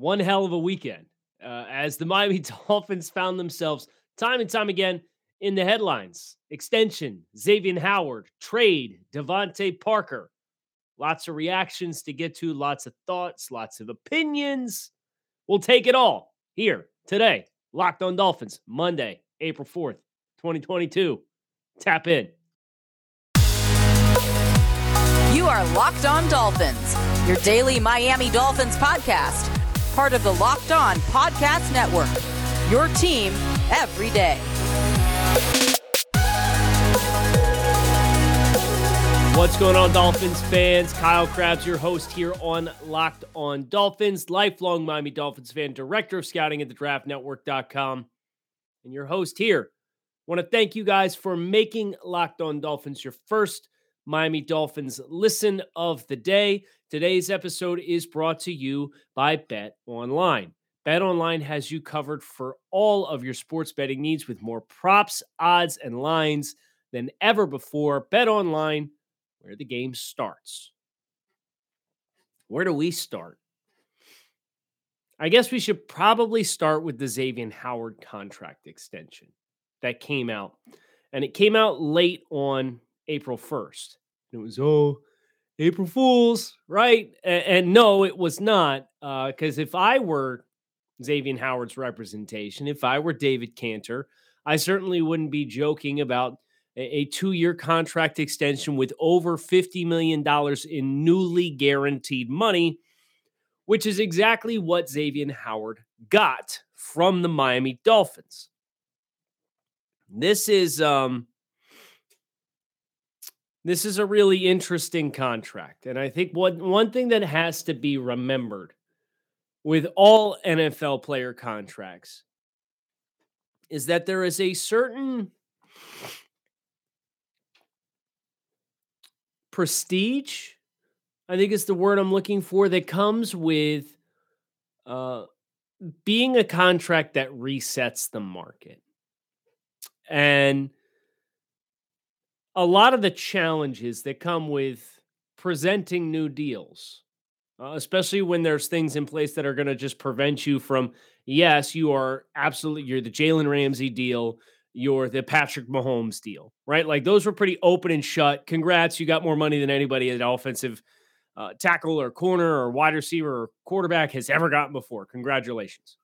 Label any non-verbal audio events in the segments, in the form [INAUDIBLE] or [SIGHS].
one hell of a weekend uh, as the [LAUGHS] Miami Dolphins found themselves time and time again in the headlines. Extension, Xavien Howard, trade, DeVante Parker. Lots of reactions to get to, lots of thoughts, lots of opinions. We'll take it all here today. Locked on Dolphins, Monday, April 4th, 2022. Tap in. You are Locked On Dolphins, your daily Miami Dolphins podcast, part of the Locked On Podcast Network. Your team every day. What's going on, Dolphins fans? Kyle Crabbs, your host here on Locked On Dolphins, lifelong Miami Dolphins fan, director of scouting at the draftnetwork.com, and your host here. Want to thank you guys for making Locked On Dolphins your first Miami Dolphins listen of the day. Today's episode is brought to you by Bet Online. Bet Online has you covered for all of your sports betting needs with more props, odds, and lines than ever before. Bet Online where the game starts. Where do we start? I guess we should probably start with the Xavien Howard contract extension that came out. And it came out late on April 1st. It was, oh, April Fools, right? And, and no, it was not. Because uh, if I were Xavien Howard's representation, if I were David Canter, I certainly wouldn't be joking about a two year contract extension with over $50 million in newly guaranteed money, which is exactly what Xavien Howard got from the Miami Dolphins. This is um this is a really interesting contract and I think what one thing that has to be remembered with all NFL player contracts is that there is a certain prestige, I think is the word I'm looking for, that comes with uh, being a contract that resets the market. And a lot of the challenges that come with presenting new deals, uh, especially when there's things in place that are going to just prevent you from, yes, you are absolutely, you're the Jalen Ramsey deal you're the Patrick Mahomes deal, right? Like those were pretty open and shut. Congrats, you got more money than anybody at offensive uh, tackle or corner or wide receiver or quarterback has ever gotten before. Congratulations.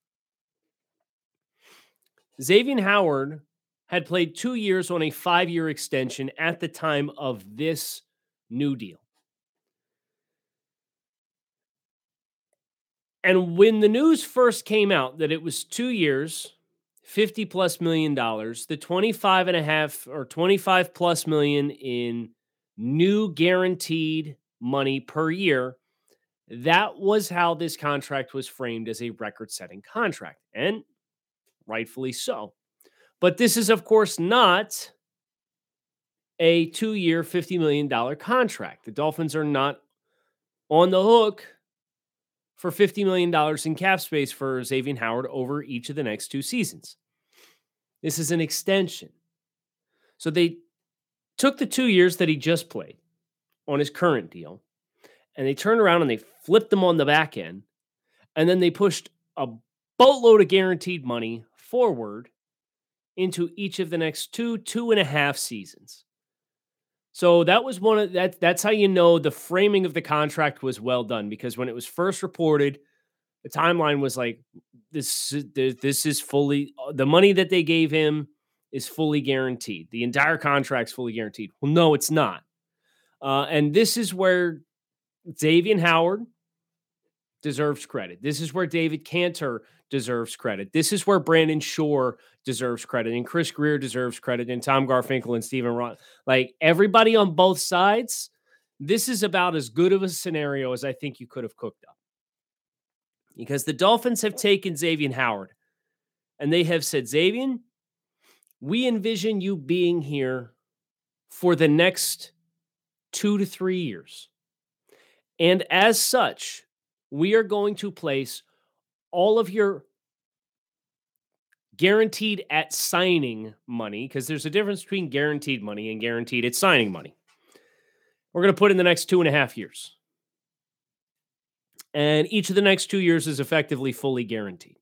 Xavien Howard had played two years on a five year extension at the time of this new deal. And when the news first came out that it was two years, 50 plus million dollars, the 25 and a half or 25 plus million in new guaranteed money per year. That was how this contract was framed as a record setting contract, and rightfully so. But this is, of course, not a two year, $50 million contract. The Dolphins are not on the hook for $50 million in cap space for Xavien Howard over each of the next two seasons. This is an extension. So they took the two years that he just played on his current deal and they turned around and they flipped them on the back end. And then they pushed a boatload of guaranteed money forward into each of the next two, two and a half seasons. So that was one of that. That's how you know the framing of the contract was well done because when it was first reported, the timeline was like this. This is fully the money that they gave him is fully guaranteed. The entire contract's fully guaranteed. Well, no, it's not. Uh, and this is where Xavien Howard deserves credit. This is where David Canter deserves credit. This is where Brandon Shore deserves credit, and Chris Grier deserves credit, and Tom Garfinkel and Stephen Ross. Like everybody on both sides, this is about as good of a scenario as I think you could have cooked up. Because the Dolphins have taken Xavien Howard and they have said, Xavien, we envision you being here for the next two to three years. And as such, we are going to place all of your guaranteed at signing money, because there's a difference between guaranteed money and guaranteed at signing money. We're going to put in the next two and a half years. And each of the next two years is effectively fully guaranteed.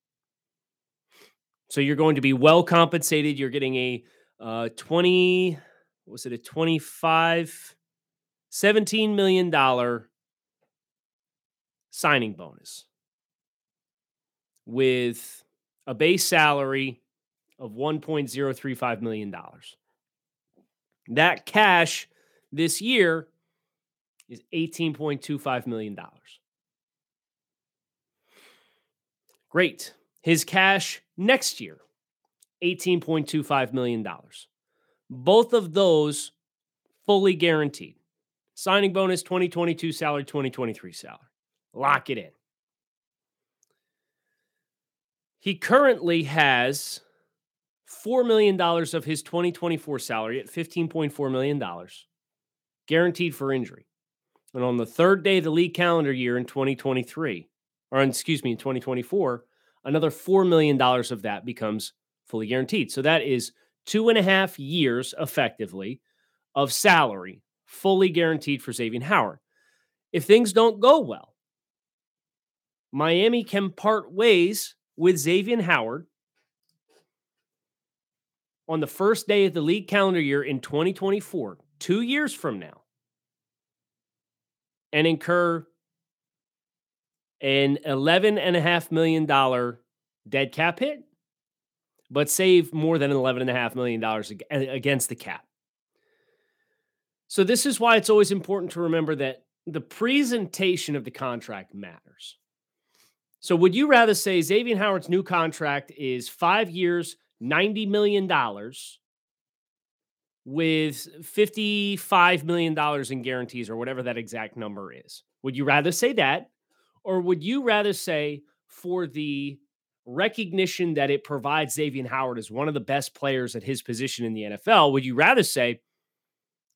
So you're going to be well compensated. You're getting a uh, 20, was it a 25, $17 million signing bonus with a base salary of $1.035 million. That cash this year is $18.25 million. Great. His cash next year, $18.25 million. Both of those fully guaranteed. Signing bonus 2022 salary, 2023 salary. Lock it in. He currently has $4 million of his 2024 salary at $15.4 million guaranteed for injury. And on the third day of the league calendar year in 2023, or excuse me, in 2024, another $4 million of that becomes fully guaranteed. So that is two and a half years effectively of salary fully guaranteed for Xavien Howard. If things don't go well, Miami can part ways with Xavien Howard on the first day of the league calendar year in 2024, two years from now, and incur an $11.5 million dead cap hit, but save more than $11.5 million against the cap. So, this is why it's always important to remember that the presentation of the contract matters. So, would you rather say Xavien Howard's new contract is five years, $90 million with $55 million in guarantees or whatever that exact number is. Would you rather say that? Or would you rather say for the recognition that it provides Xavien Howard as one of the best players at his position in the NFL, would you rather say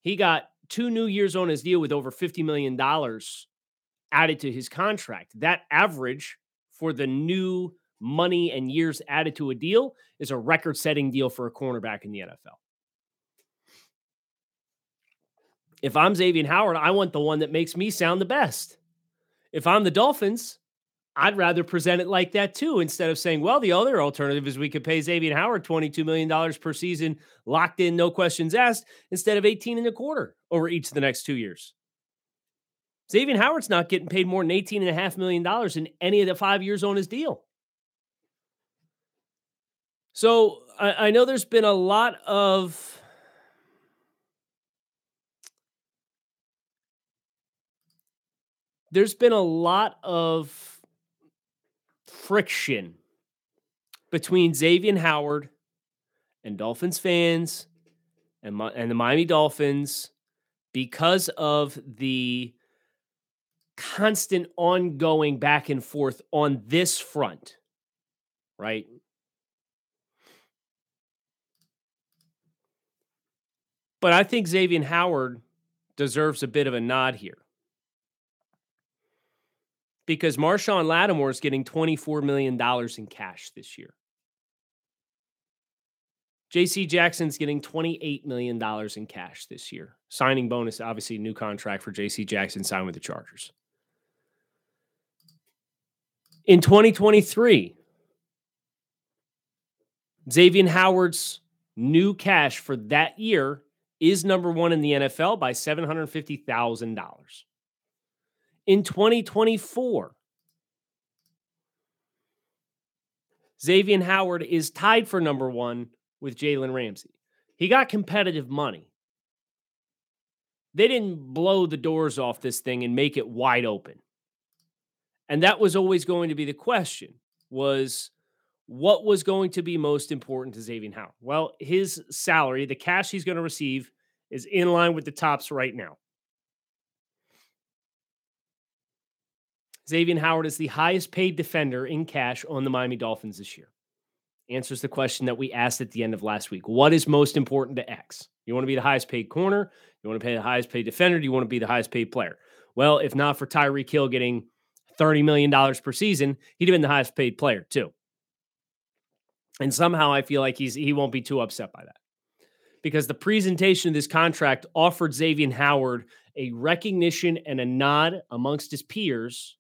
he got two new years on his deal with over $50 million added to his contract? That average for the new money and years added to a deal is a record setting deal for a cornerback in the NFL. If I'm Xavien Howard, I want the one that makes me sound the best. If I'm the Dolphins, I'd rather present it like that too, instead of saying, well, the other alternative is we could pay Xavien Howard $22 million per season, locked in, no questions asked, instead of 18 and a quarter over each of the next two years. Xavien Howard's not getting paid more than $18.5 million in any of the five years on his deal. So I, I know there's been a lot of there's been a lot of friction between Xavien Howard and Dolphins fans and, and the Miami Dolphins because of the constant ongoing back and forth on this front, right? But I think Xavien Howard deserves a bit of a nod here. Because Marshon Lattimore is getting $24 million in cash this year. JC Jackson's getting $28 million in cash this year. Signing bonus, obviously, new contract for JC Jackson signed with the Chargers. In 2023, Xavien Howard's new cash for that year is number one in the NFL by $750,000. In 2024, Xavien Howard is tied for number one with Jalen Ramsey. He got competitive money. They didn't blow the doors off this thing and make it wide open. And that was always going to be the question was what was going to be most important to Xavien Howard? Well, his salary, the cash he's going to receive, is in line with the tops right now. Xavien Howard is the highest paid defender in cash on the Miami Dolphins this year. Answers the question that we asked at the end of last week. What is most important to X? You want to be the highest paid corner? You want to pay the highest paid defender? Do you want to be the highest paid player? Well, if not for Tyreek Hill getting $30 million per season, he'd have been the highest paid player too. And somehow I feel like he's he won't be too upset by that. Because the presentation of this contract offered Xavien Howard a recognition and a nod amongst his peers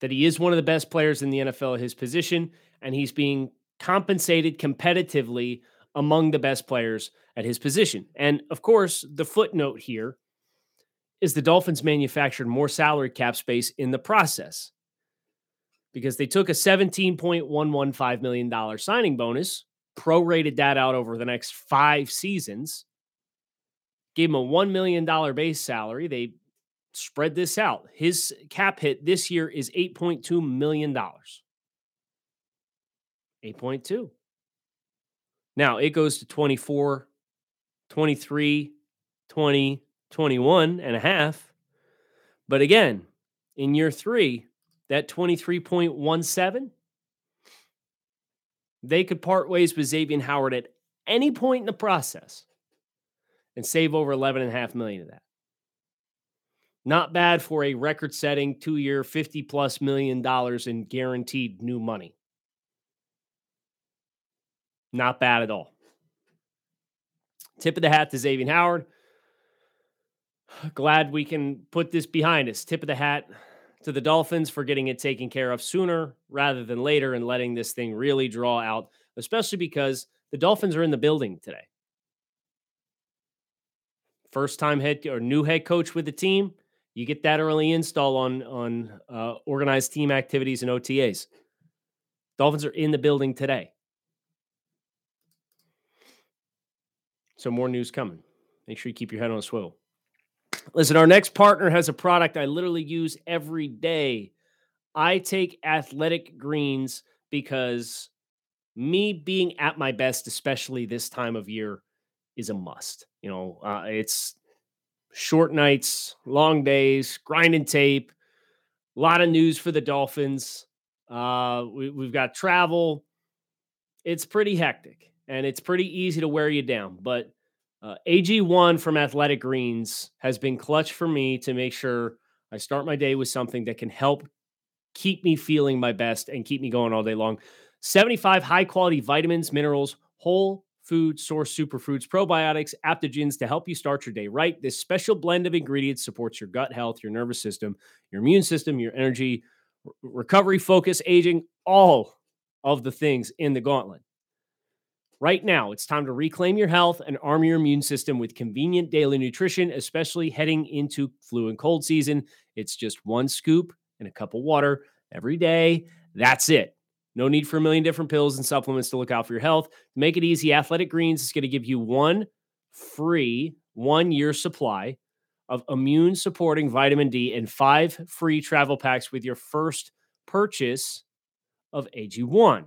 that he is one of the best players in the NFL at his position, and he's being compensated competitively among the best players at his position. And of course, the footnote here is the Dolphins manufactured more salary cap space in the process because they took a $17.115 million signing bonus, prorated that out over the next five seasons, gave him a $1 million base salary. They spread this out. His cap hit this year is $8.2 million. 8.2. Now it goes to 24, 23, 20, 21 and a half. But again, in year three, that 23.17, they could part ways with Xavien Howard at any point in the process and save over 11.5 million of that. Not bad for a record setting two year, 50 plus million dollars in guaranteed new money. Not bad at all. Tip of the hat to Xavien Howard. Glad we can put this behind us. Tip of the hat to the Dolphins for getting it taken care of sooner rather than later and letting this thing really draw out, especially because the Dolphins are in the building today. First time head or new head coach with the team, you get that early install on on uh, organized team activities and OTAs. Dolphins are in the building today. So more news coming. Make sure you keep your head on a swivel. Listen, our next partner has a product I literally use every day. I take athletic greens because me being at my best, especially this time of year, is a must. You know, uh, it's short nights, long days, grinding tape, a lot of news for the Dolphins. Uh, we, we've got travel. It's pretty hectic and it's pretty easy to wear you down. But uh, AG1 from Athletic Greens has been clutch for me to make sure I start my day with something that can help keep me feeling my best and keep me going all day long. 75 high quality vitamins, minerals, whole food source superfoods, probiotics, adaptogens to help you start your day right. This special blend of ingredients supports your gut health, your nervous system, your immune system, your energy, recovery, focus, aging, all of the things in the gauntlet. Right now, it's time to reclaim your health and arm your immune system with convenient daily nutrition, especially heading into flu and cold season. It's just one scoop and a cup of water every day. That's it. No need for a million different pills and supplements to look out for your health. To make it easy, Athletic Greens is going to give you one free one year supply of immune supporting vitamin D and five free travel packs with your first purchase of AG1.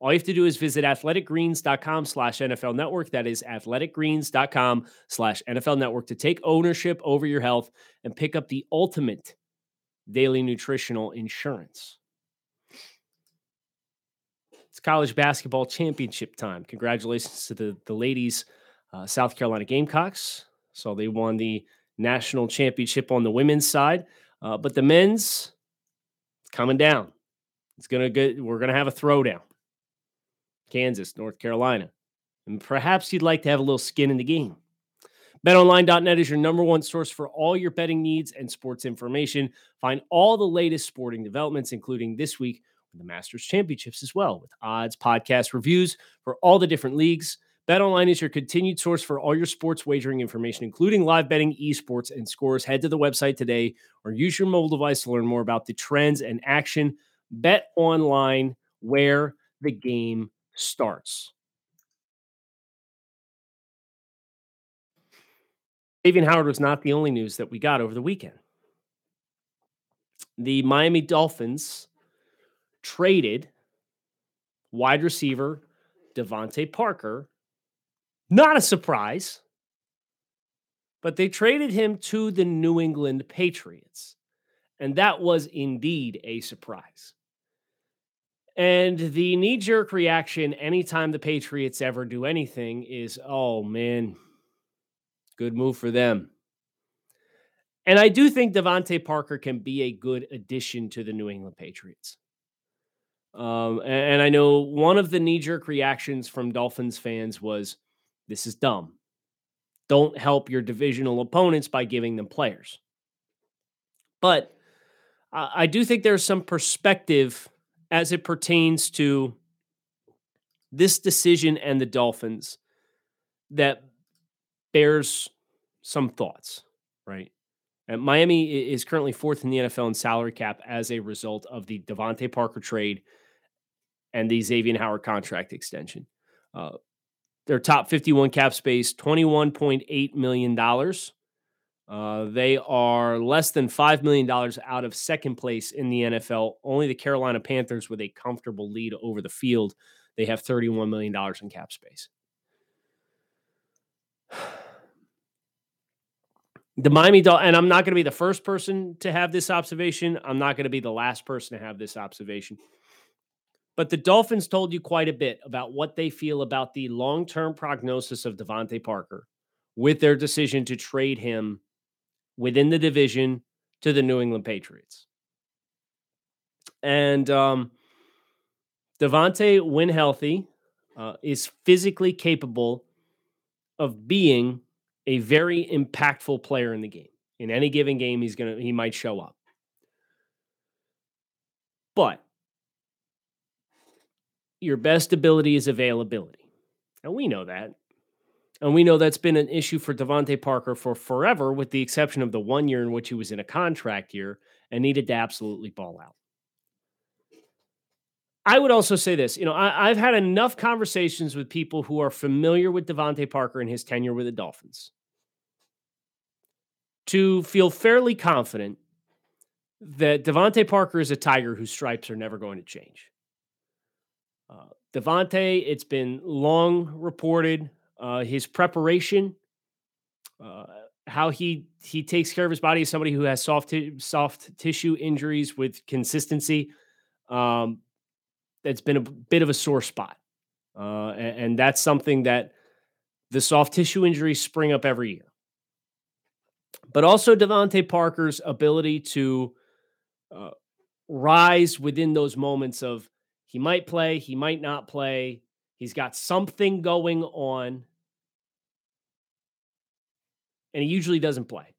All you have to do is visit athleticgreens.com slash NFL network. That is athleticgreens.com slash NFL network to take ownership over your health and pick up the ultimate daily nutritional insurance. It's college basketball championship time. Congratulations to the, the ladies, uh, South Carolina Gamecocks. So they won the national championship on the women's side. Uh, but the men's, coming down. It's gonna get. We're gonna have a throwdown. Kansas, North Carolina. And perhaps you'd like to have a little skin in the game. BetOnline.net is your number one source for all your betting needs and sports information. Find all the latest sporting developments, including this week with the Masters Championships as well, with odds, podcast reviews for all the different leagues. BetOnline is your continued source for all your sports wagering information, including live betting, esports, and scores. Head to the website today or use your mobile device to learn more about the trends and action. Bet online where the game starts. Xavien Howard was not the only news that we got over the weekend. The Miami Dolphins traded wide receiver DeVante Parker. Not a surprise, but they traded him to the New England Patriots. And that was indeed a surprise. And the knee jerk reaction anytime the Patriots ever do anything is, oh man, good move for them. And I do think DeVante Parker can be a good addition to the New England Patriots. Um, and I know one of the knee jerk reactions from Dolphins fans was, this is dumb. Don't help your divisional opponents by giving them players. But I do think there's some perspective as it pertains to this decision and the Dolphins that bears some thoughts, right? And Miami is currently fourth in the NFL in salary cap as a result of the DeVante Parker trade and the Xavien Howard contract extension. Uh, their top 51 cap space, $21.8 million. Uh, they are less than $5 million out of second place in the NFL. Only the Carolina Panthers, with a comfortable lead over the field, they have $31 million in cap space. [SIGHS] The Miami Dolphins, and I'm not going to be the first person to have this observation. I'm not going to be the last person to have this observation. But the Dolphins told you quite a bit about what they feel about the long term prognosis of DeVante Parker with their decision to trade him within the division to the New England Patriots. And um, DeVante, when healthy, uh, is physically capable of being a very impactful player in the game. In any given game, he's gonna he might show up. But your best ability is availability. And we know that. And we know that's been an issue for DeVante Parker for forever, with the exception of the one year in which he was in a contract year and needed to absolutely ball out. I would also say this you know, I, have had enough conversations with people who are familiar with DeVante Parker and his tenure with the Dolphins to feel fairly confident that DeVante Parker is a Tiger whose stripes are never going to change. Uh, it's been long reported uh, his preparation, uh, how he he takes care of his body as somebody who has soft t- soft tissue injuries with consistency. Um, that's been a bit of a sore spot, uh, and, and that's something that the soft tissue injuries spring up every year but also DeVante Parker's ability to uh, rise within those moments of he might play, he might not play. He's got something going on, and he usually doesn't play.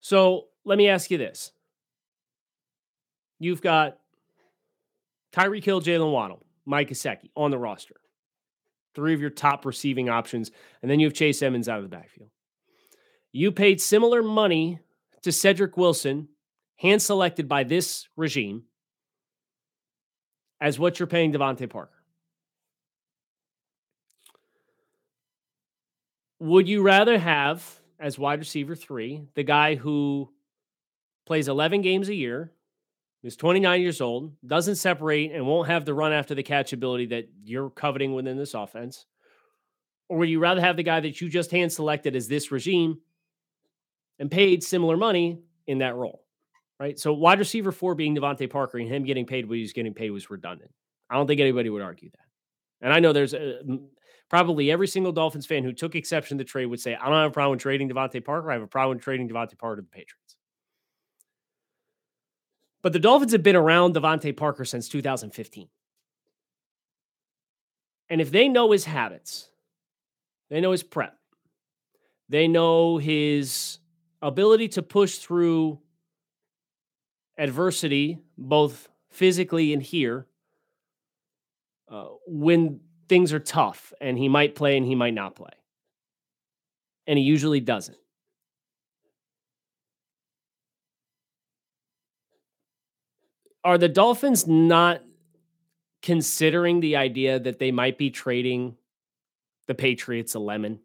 So let me ask you this. You've got Tyreek Hill, Jaylen Waddle, Mike Gesicki on the roster three of your top receiving options, and then you have Chase Edmonds out of the backfield. You paid similar money to Cedric Wilson, hand selected by this regime, as what you're paying DeVante Parker. Would you rather have, as wide receiver three, the guy who plays 11 games a year, who's 29 years old, doesn't separate, and won't have the run after the catch ability that you're coveting within this offense? Or would you rather have the guy that you just hand selected as this regime and paid similar money in that role? Right. So wide receiver four being DeVante Parker and him getting paid what he's getting paid was redundant. I don't think anybody would argue that. And I know there's uh, a, probably every single Dolphins fan who took exception to the trade would say, I don't have a problem with trading DeVante Parker. I have a problem with trading DeVante Parker to the Patriots. But the Dolphins have been around DeVante Parker since 2015. And if they know his habits, they know his prep, they know his ability to push through adversity, both physically and here, uh, when things are tough and he might play and he might not play. And he usually doesn't. are the Dolphins not considering the idea that they might be trading the Patriots a lemon?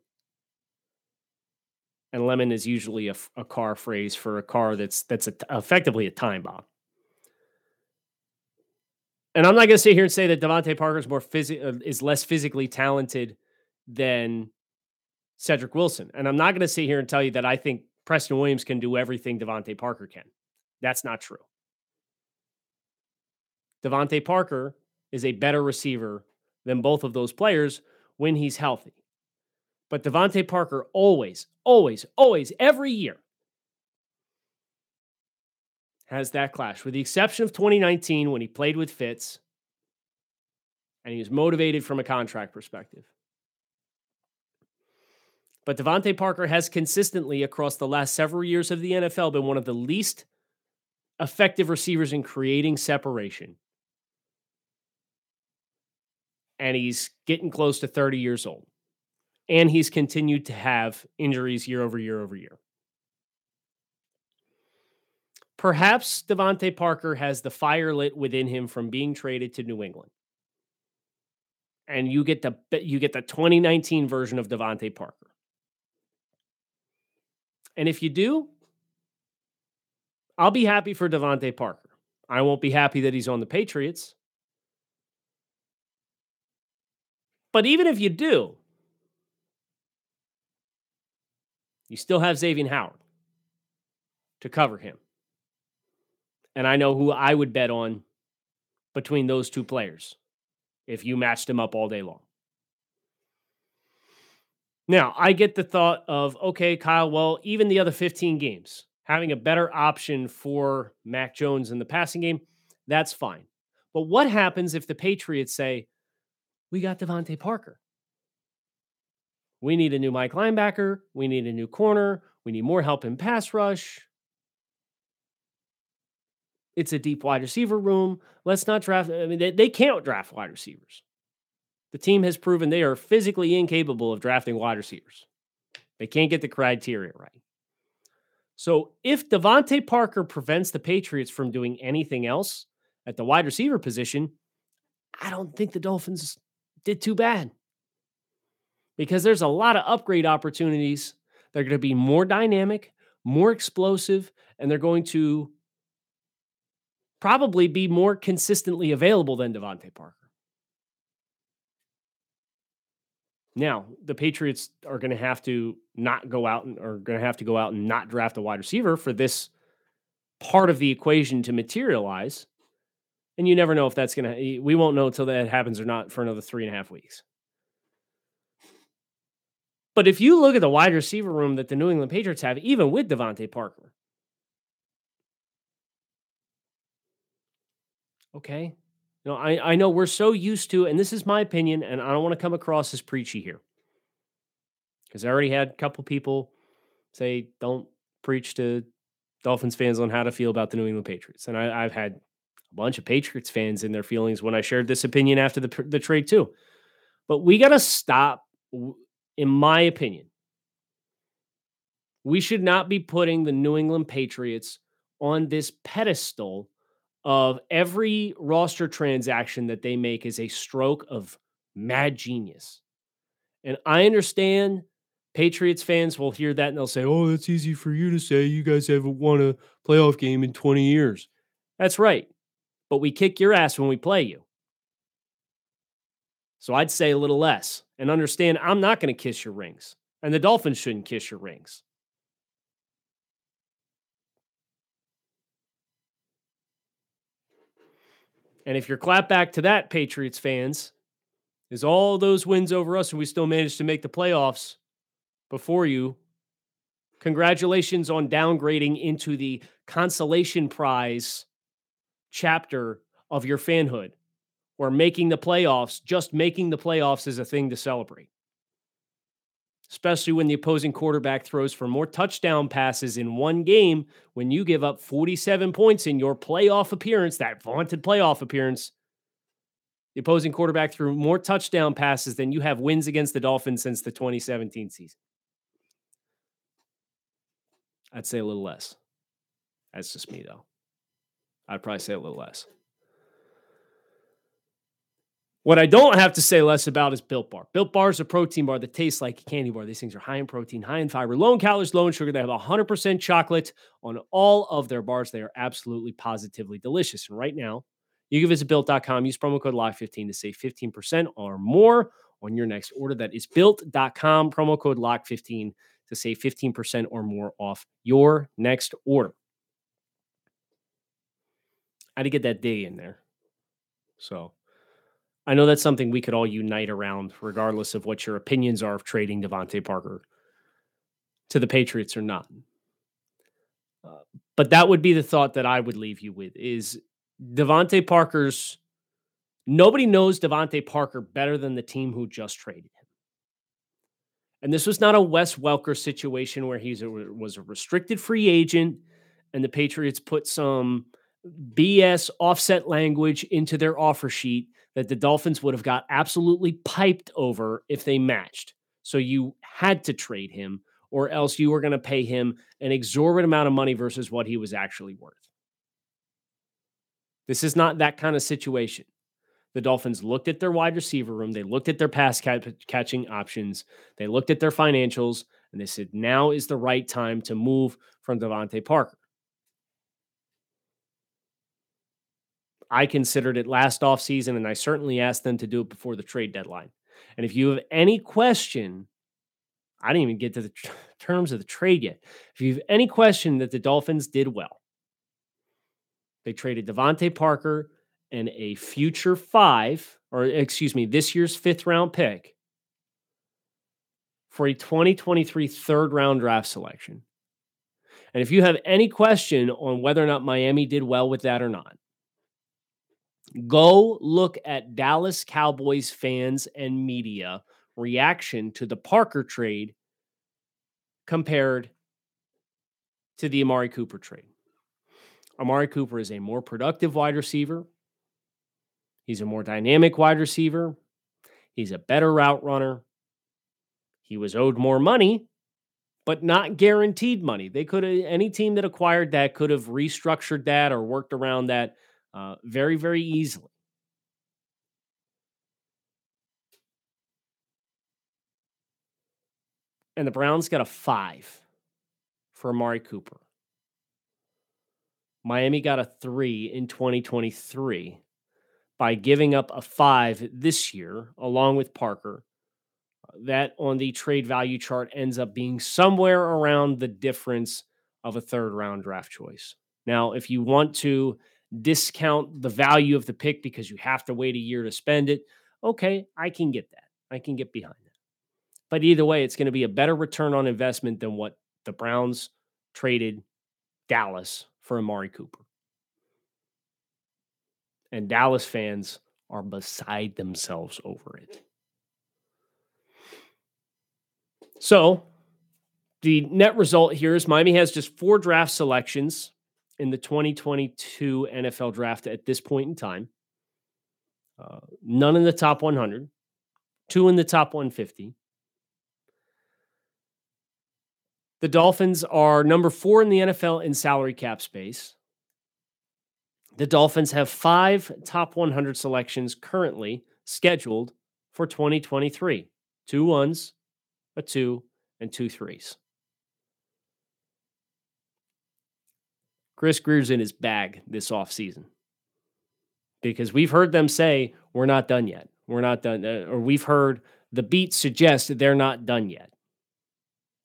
And lemon is usually a, a car phrase for a car that's that's a, effectively a time bomb. And I'm not going to sit here and say that DeVante Parker is more phys- uh, is less physically talented than Cedric Wilson. And I'm not going to sit here and tell you that I think Preston Williams can do everything DeVante Parker can. That's not true. DeVante Parker is a better receiver than both of those players when he's healthy. But DeVante Parker always, always, always, every year has that clash, with the exception of 2019 when he played with Fitz and he was motivated from a contract perspective. But DeVante Parker has consistently, across the last several years of the NFL, been one of the least effective receivers in creating separation. And he's getting close to 30 years old. And he's continued to have injuries year over year over year. Perhaps DeVante Parker has the fire lit within him from being traded to New England. And you get the you get the 2019 version of DeVante Parker. And if you do, I'll be happy for DeVante Parker. I won't be happy that he's on the Patriots. But even if you do, you still have Xavien Howard to cover him. And I know who I would bet on between those two players if you matched them up all day long. Now, I get the thought of, okay, Kyle, well, even the other 15 games, having a better option for Mac Jones in the passing game, that's fine. But what happens if the Patriots say, we got DeVante Parker? We need a new Mike linebacker. We need a new corner. We need more help in pass rush. It's a deep wide receiver room. Let's not draft. I mean, they, they can't draft wide receivers. The team has proven they are physically incapable of drafting wide receivers. They can't get the criteria right. So if DeVante Parker prevents the Patriots from doing anything else at the wide receiver position, I don't think the Dolphins did too bad. Because there's a lot of upgrade opportunities. They're going to be more dynamic, more explosive, and they're going to probably be more consistently available than DeVante Parker. Now, the Patriots are going to have to not go out and are going to have to go out and not draft a wide receiver for this part of the equation to materialize. And you never know if that's going to, eh, we won't know until that happens or not for another three and a half weeks. But if you look at the wide receiver room that the New England Patriots have, even with DeVante Parker, okay, you know, I, I know we're so used to, and this is my opinion, and I don't want to come across as preachy here. Because I already had a couple people say, don't preach to Dolphins fans on how to feel about the New England Patriots. And I, have had a bunch of Patriots fans in their feelings when I shared this opinion after the, the trade, too. But we got to stop, in my opinion. We should not be putting the New England Patriots on this pedestal of every roster transaction that they make is a stroke of mad genius. And I understand Patriots fans will hear that and they'll say, Oh, that's easy for you to say. You guys haven't won a playoff game in 20 years. That's right. But we kick your ass when we play you. So I'd say a little less and understand I'm not going to kiss your rings. And the Dolphins shouldn't kiss your rings. And if you're clap back to that, Patriots fans, is all those wins over us and we still managed to make the playoffs before you. Congratulations on downgrading into the consolation prize chapter of your fanhood, where making the playoffs, just making the playoffs is a thing to celebrate especially when the opposing quarterback throws for more touchdown passes in one game when you give up 47 points in your playoff appearance, that vaunted playoff appearance. The opposing quarterback threw more touchdown passes than you have wins against the Dolphins since the 2017 season. I'd say a little less. That's just me, though. I'd probably say a little less. What I don't have to say less about is Built Bar. Built Bar is a protein bar that tastes like a candy bar. These things are high in protein, high in fiber, low in calories, low in sugar. They have 100% chocolate on all of their bars. They are absolutely positively delicious. And right now, you can visit built.com, use promo code LOCK15 to save 15% or more on your next order. That is built.com, promo code LOCK15 to save 15% or more off your next order. I had to get that day in there. So I know that's something we could all unite around, regardless of what your opinions are of trading DeVante Parker to the Patriots or not. Uh, but that would be the thought that I would leave you with: is DeVante Parker's. Nobody knows DeVante Parker better than the team who just traded him. And this was not a Wes Welker situation where he was a restricted free agent and the Patriots put some BS offset language into their offer sheet that the Dolphins would have got absolutely piped over if they matched. So you had to trade him, or else you were going to pay him an exorbitant amount of money versus what he was actually worth. This is not that kind of situation. The Dolphins looked at their wide receiver room, they looked at their pass catching options, they looked at their financials, and they said, now is the right time to move from DeVante Parker. I considered it last offseason, and I certainly asked them to do it before the trade deadline. And if you have any question, I didn't even get to the tr- [LAUGHS] terms of the trade yet. If you have any question that the Dolphins did well, they traded DeVante Parker and a future five, or excuse me, this year's fifth round pick for a 2023 third round draft selection. And if you have any question on whether or not Miami did well with that or not, Go look at Dallas Cowboys fans and media reaction to the Parker trade compared to the Amari Cooper trade. Amari Cooper is a more productive wide receiver. He's a more dynamic wide receiver. He's a better route runner. He was owed more money, but not guaranteed money. They could any team that acquired that could have restructured that or worked around that uh, very, very easily. And the Browns got a five for Amari Cooper. Miami got a three in 2023 by giving up a five this year, along with Parker. That on the trade value chart ends up being somewhere around the difference of a third round draft choice. Now, if you want to discount the value of the pick because you have to wait a year to spend it. Okay, I can get that. I can get behind that. But either way, it's going to be a better return on investment than what the Browns traded Dallas for Amari Cooper. And Dallas fans are beside themselves over it. So, the net result here is Miami has just four draft selections in the 2022 NFL draft at this point in time. Uh, none in the top 100, two in the top 150. The Dolphins are number four in the NFL in salary cap space. The Dolphins have five top 100 selections currently scheduled for 2023 two ones, a two, and two threes. Chris Grier's in his bag this offseason because we've heard them say, we're not done yet. We're not done. Uh, or we've heard the beat suggest they're not done yet.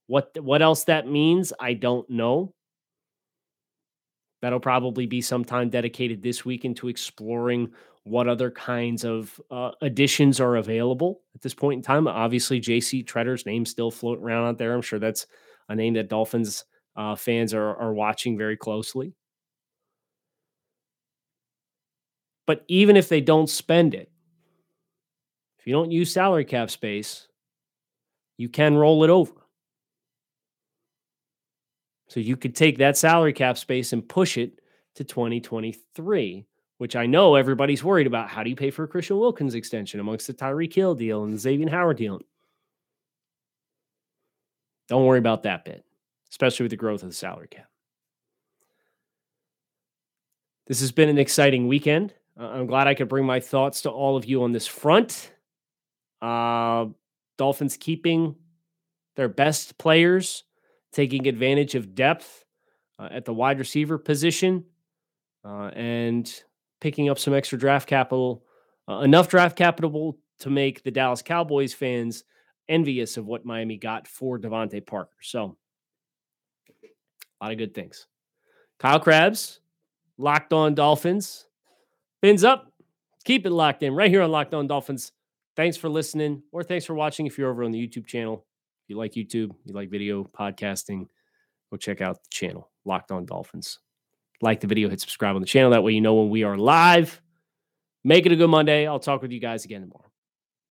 What, what else that means, I don't know. That'll probably be some time dedicated this week into exploring what other kinds of uh, additions are available at this point in time. Obviously, JC Tretter's name still floating around out there. I'm sure that's a name that Dolphins uh, fans are, are watching very closely. But even if they don't spend it, if you don't use salary cap space, you can roll it over. So you could take that salary cap space and push it to 2023, which I know everybody's worried about. How do you pay for a Christian Wilkins extension amongst the Tyreek Hill deal and the Xavien Howard deal? Don't worry about that bit especially with the growth of the salary cap. This has been an exciting weekend. Uh, I'm glad I could bring my thoughts to all of you on this front. Uh, Dolphins keeping their best players, taking advantage of depth uh, at the wide receiver position, uh, and picking up some extra draft capital, uh, enough draft capital to make the Dallas Cowboys fans envious of what Miami got for DeVante Parker. So a lot of good things. Kyle Crabbs, Locked On Dolphins. Fins up. Keep it locked in right here on Locked On Dolphins. Thanks for listening or thanks for watching if you're over on the YouTube channel. If you like YouTube, you like video podcasting, go check out the channel, Locked On Dolphins. Like the video, hit subscribe on the channel. That way you know when we are live. Make it a good Monday. I'll talk with you guys again tomorrow.